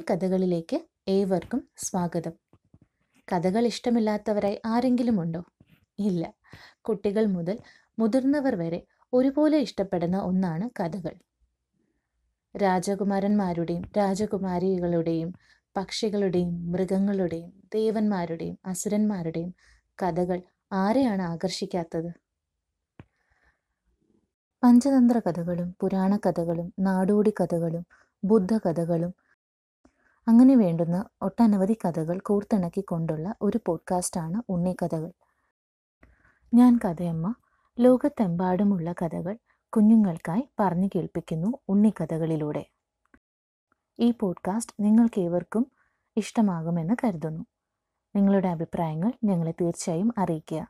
കഥകളിലേക്ക് ഏവർക്കും സ്വാഗതം. കഥകൾ ഇഷ്ടമില്ലാത്തവരായി ആരെങ്കിലും ഉണ്ടോ ഇല്ല. കുട്ടികൾ മുതൽ മുതിർന്നവർ വരെ ഒരുപോലെ ഇഷ്ടപ്പെടുന്ന ഒന്നാണ് കഥകൾ. രാജകുമാരന്മാരുടെയും രാജകുമാരികളുടെയും പക്ഷികളുടെയും മൃഗങ്ങളുടെയും ദേവന്മാരുടെയും അസുരന്മാരുടെയും കഥകൾ ആരെയാണ് ആകർഷിക്കാത്തത്? പഞ്ചതന്ത്ര കഥകളും പുരാണ കഥകളും നാടോടി കഥകളും ബുദ്ധ കഥകളും അങ്ങനെ വേണ്ടുന്ന ഒട്ടനവധി കഥകൾ കോർത്തിണക്കിക്കൊണ്ടുള്ള ഒരു പോഡ്കാസ്റ്റാണ് കഥകൾ. ഞാൻ കഥയമ്മ. ലോകത്തെമ്പാടുമുള്ള കഥകൾ കുഞ്ഞുങ്ങൾക്കായി പറഞ്ഞു കേൾപ്പിക്കുന്നു ഉണ്ണിക്കഥകളിലൂടെ ഈ പോഡ്കാസ്റ്റ് നിങ്ങൾക്കേവർക്കും ഇഷ്ടമാകുമെന്ന് കരുതുന്നു. നിങ്ങളുടെ അഭിപ്രായങ്ങൾ ഞങ്ങളെ തീർച്ചയായും അറിയിക്കുക.